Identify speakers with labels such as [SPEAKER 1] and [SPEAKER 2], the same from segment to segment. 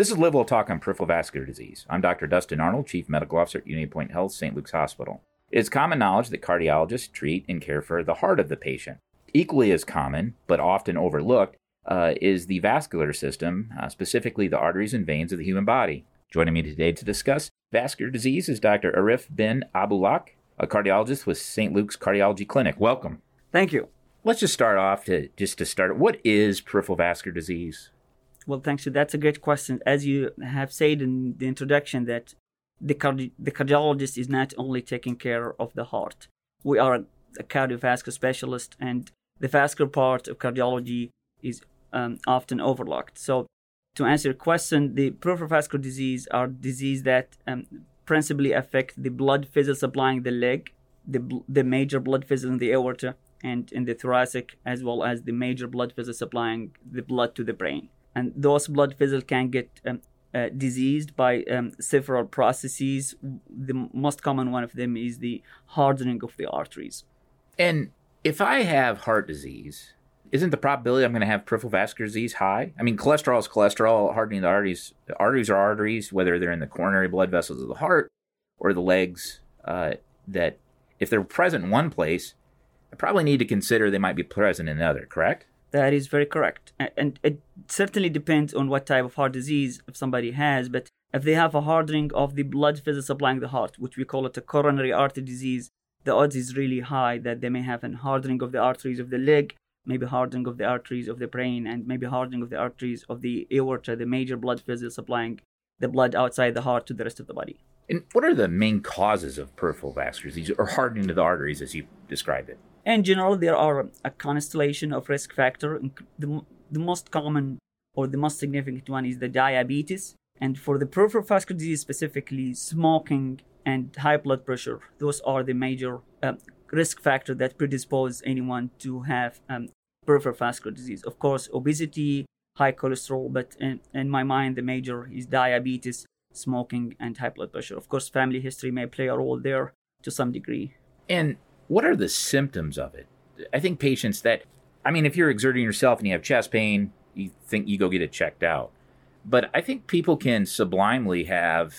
[SPEAKER 1] This is Live Well Talk on peripheral vascular disease. I'm Dr. Dustin Arnold, Chief Medical Officer at UnityPoint Health, St. Luke's Hospital. It is common knowledge that cardiologists treat and care for the heart of the patient. Equally as common, but often overlooked, uh, is the vascular system, uh, specifically the arteries and veins of the human body. Joining me today to discuss vascular disease is Dr. Arif bin Abdullah, a cardiologist with St. Luke's Cardiology Clinic. Welcome.
[SPEAKER 2] Thank you.
[SPEAKER 1] Let's just start off to just to start. What is peripheral vascular disease?
[SPEAKER 2] Well, thanks. That's a great question. As you have said in the introduction, that the, cardi- the cardiologist is not only taking care of the heart. We are a cardiovascular specialist, and the vascular part of cardiology is um, often overlooked. So, to answer your question, the peripheral vascular disease are disease that um, principally affect the blood vessels supplying the leg, the, the major blood vessels in the aorta and in the thoracic, as well as the major blood vessels supplying the blood to the brain. And those blood vessels can get um, uh, diseased by um, several processes. The most common one of them is the hardening of the arteries.
[SPEAKER 1] And if I have heart disease, isn't the probability I'm going to have peripheral vascular disease high? I mean, cholesterol is cholesterol. Hardening the arteries, the arteries are arteries, whether they're in the coronary blood vessels of the heart or the legs. Uh, that if they're present in one place, I probably need to consider they might be present in another. Correct?
[SPEAKER 2] That is very correct, and it certainly depends on what type of heart disease if somebody has. But if they have a hardening of the blood vessels supplying the heart, which we call it a coronary artery disease, the odds is really high that they may have a hardening of the arteries of the leg maybe hardening of the arteries of the brain, and maybe hardening of the arteries of the aorta, the major blood vessels supplying the blood outside the heart to the rest of the body.
[SPEAKER 1] And what are the main causes of peripheral vascular disease or hardening of the arteries as you described it?
[SPEAKER 2] In general, there are a constellation of risk factors. The, the most common or the most significant one is the diabetes. And for the peripheral vascular disease specifically, smoking and high blood pressure, those are the major uh, risk factor that predispose anyone to have um, peripheral vascular disease. Of course, obesity, high cholesterol, but in, in my mind, the major is diabetes, smoking, and high blood pressure. Of course, family history may play a role there to some degree.
[SPEAKER 1] And what are the symptoms of it? I think patients that, I mean, if you're exerting yourself and you have chest pain, you think you go get it checked out. But I think people can sublimely have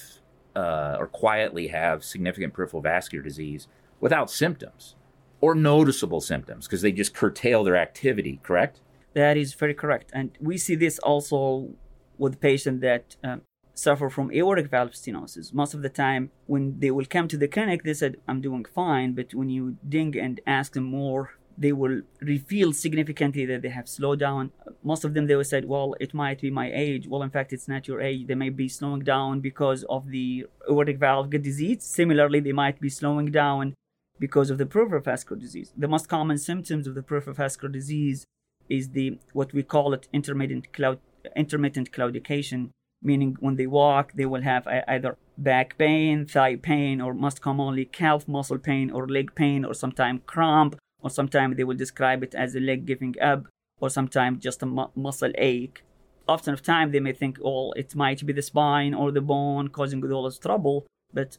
[SPEAKER 1] uh, or quietly have significant peripheral vascular disease without symptoms or noticeable symptoms because they just curtail their activity, correct?
[SPEAKER 2] That is very correct. And we see this also with patients that um, suffer from aortic valve stenosis. Most of the time, when they will come to the clinic, they said, I'm doing fine. But when you ding and ask them more, they will reveal significantly that they have slowed down. Most of them, they will say, well, it might be my age. Well, in fact, it's not your age. They may be slowing down because of the aortic valve disease. Similarly, they might be slowing down because of the peripheral vascular disease. The most common symptoms of the peripheral vascular disease is the what we call it intermittent cloud intermittent claudication, meaning when they walk, they will have either back pain, thigh pain, or most commonly calf muscle pain or leg pain, or sometimes cramp, or sometimes they will describe it as a leg giving up, or sometimes just a mu- muscle ache. Often of time they may think, oh, it might be the spine or the bone causing all this trouble, but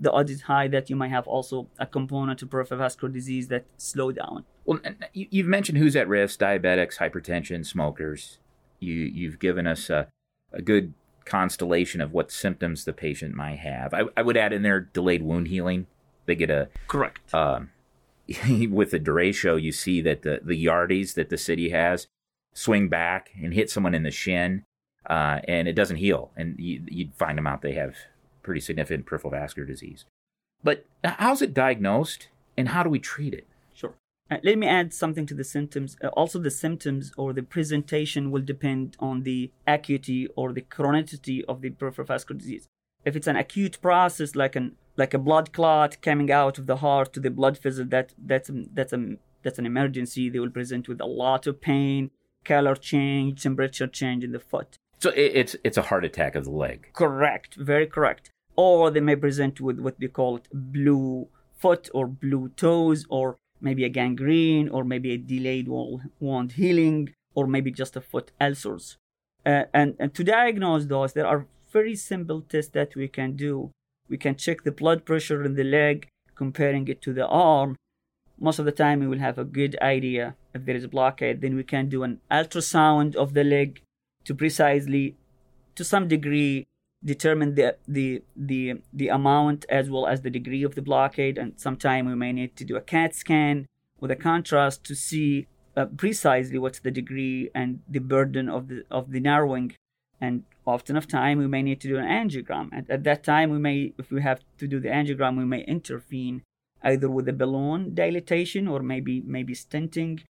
[SPEAKER 2] the odds is high that you might have also a component of peripheral vascular disease that slow down.
[SPEAKER 1] Well, you've mentioned who's at risk: diabetics, hypertension, smokers. You you've given us a, a good constellation of what symptoms the patient might have. I, I would add in there delayed wound healing. They get a
[SPEAKER 2] correct.
[SPEAKER 1] Um, with the derecho, you see that the the yardies that the city has swing back and hit someone in the shin, uh, and it doesn't heal, and you, you'd find them out they have pretty significant peripheral vascular disease. But how's it diagnosed and how do we treat it?
[SPEAKER 2] Uh, let me add something to the symptoms. Uh, also, the symptoms or the presentation will depend on the acuity or the chronicity of the peripheral vascular disease. If it's an acute process like an like a blood clot coming out of the heart to the blood vessel, that that's a, that's a that's an emergency. They will present with a lot of pain, color change, temperature change in the foot.
[SPEAKER 1] So it's it's a heart attack of the leg.
[SPEAKER 2] Correct, very correct. Or they may present with what we call it blue foot or blue toes, or maybe a gangrene, or maybe a delayed wound healing, or maybe just a foot ulcers. Uh, and, and to diagnose those, there are very simple tests that we can do. We can check the blood pressure in the leg, comparing it to the arm. Most of the time, we will have a good idea if there is a blockade. Then we can do an ultrasound of the leg to precisely to some degree determine the the the the amount as well as the degree of the blockade. And sometime we may need to do a cat scan with a contrast to see uh, precisely what's the degree and the burden of the of the narrowing. And often of time we may need to do an angiogram. And at that time we may if we have to do the angiogram we may intervene either with a balloon dilatation or maybe maybe stenting.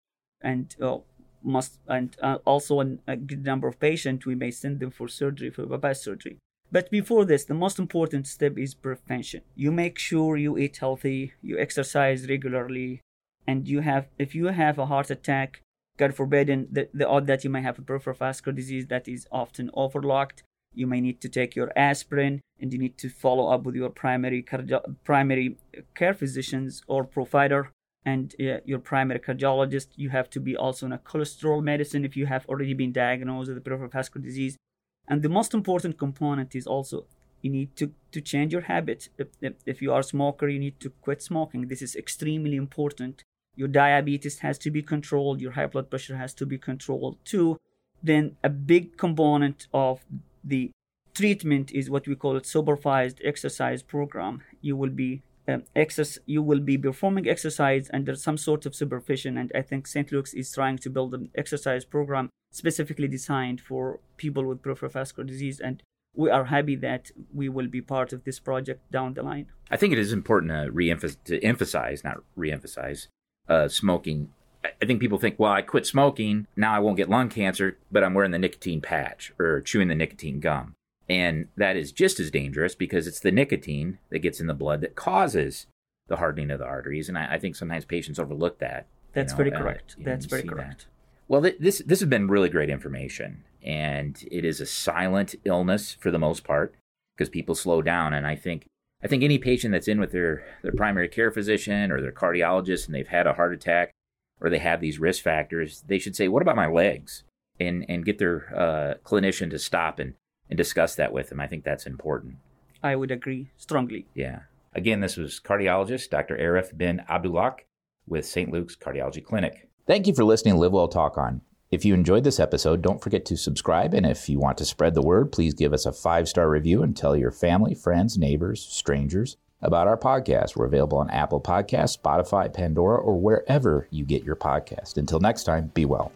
[SPEAKER 2] And uh, must and uh, also in a good number of patients we may send them for surgery for bypass surgery but before this, the most important step is prevention. You make sure you eat healthy, you exercise regularly, and you have if you have a heart attack, God forbid, and the, the odd that you may have a peripheral vascular disease that is often overlooked, you may need to take your aspirin and you need to follow up with your primary cardio- primary care physicians or provider and uh, your primary cardiologist. You have to be also on a cholesterol medicine if you have already been diagnosed with a peripheral vascular disease. And the most important component is also you need to, to change your habit. If, if, if you are a smoker, you need to quit smoking. This is extremely important. Your diabetes has to be controlled, your high blood pressure has to be controlled too. Then a big component of the treatment is what we call a supervised exercise program. You will be um, exercise, you will be performing exercise under some sort of supervision, and I think St. Luke's is trying to build an exercise program specifically designed for people with peripheral vascular disease and we are happy that we will be part of this project down the line.
[SPEAKER 1] I think it is important to re-emphasize, to emphasize, not re-emphasize, uh, smoking. I think people think, well, I quit smoking, now I won't get lung cancer, but I'm wearing the nicotine patch or chewing the nicotine gum. And that is just as dangerous because it's the nicotine that gets in the blood that causes the hardening of the arteries. And I, I think sometimes patients overlook that.
[SPEAKER 2] That's you know, very uh, correct. That's very correct. That.
[SPEAKER 1] Well, th- this this has been really great information, and it is a silent illness for the most part because people slow down. And I think I think any patient that's in with their their primary care physician or their cardiologist and they've had a heart attack or they have these risk factors, they should say, "What about my legs?" and and get their uh, clinician to stop and and discuss that with them. I think that's important.
[SPEAKER 2] I would agree strongly.
[SPEAKER 1] Yeah. Again, this was cardiologist Dr. Arif bin Abdullah with St. Luke's Cardiology Clinic. Thank you for listening to Live Well Talk On. If you enjoyed this episode, don't forget to subscribe. And if you want to spread the word, please give us a five star review and tell your family, friends, neighbors, strangers about our podcast. We're available on Apple Podcasts, Spotify, Pandora, or wherever you get your podcast. Until next time, be well.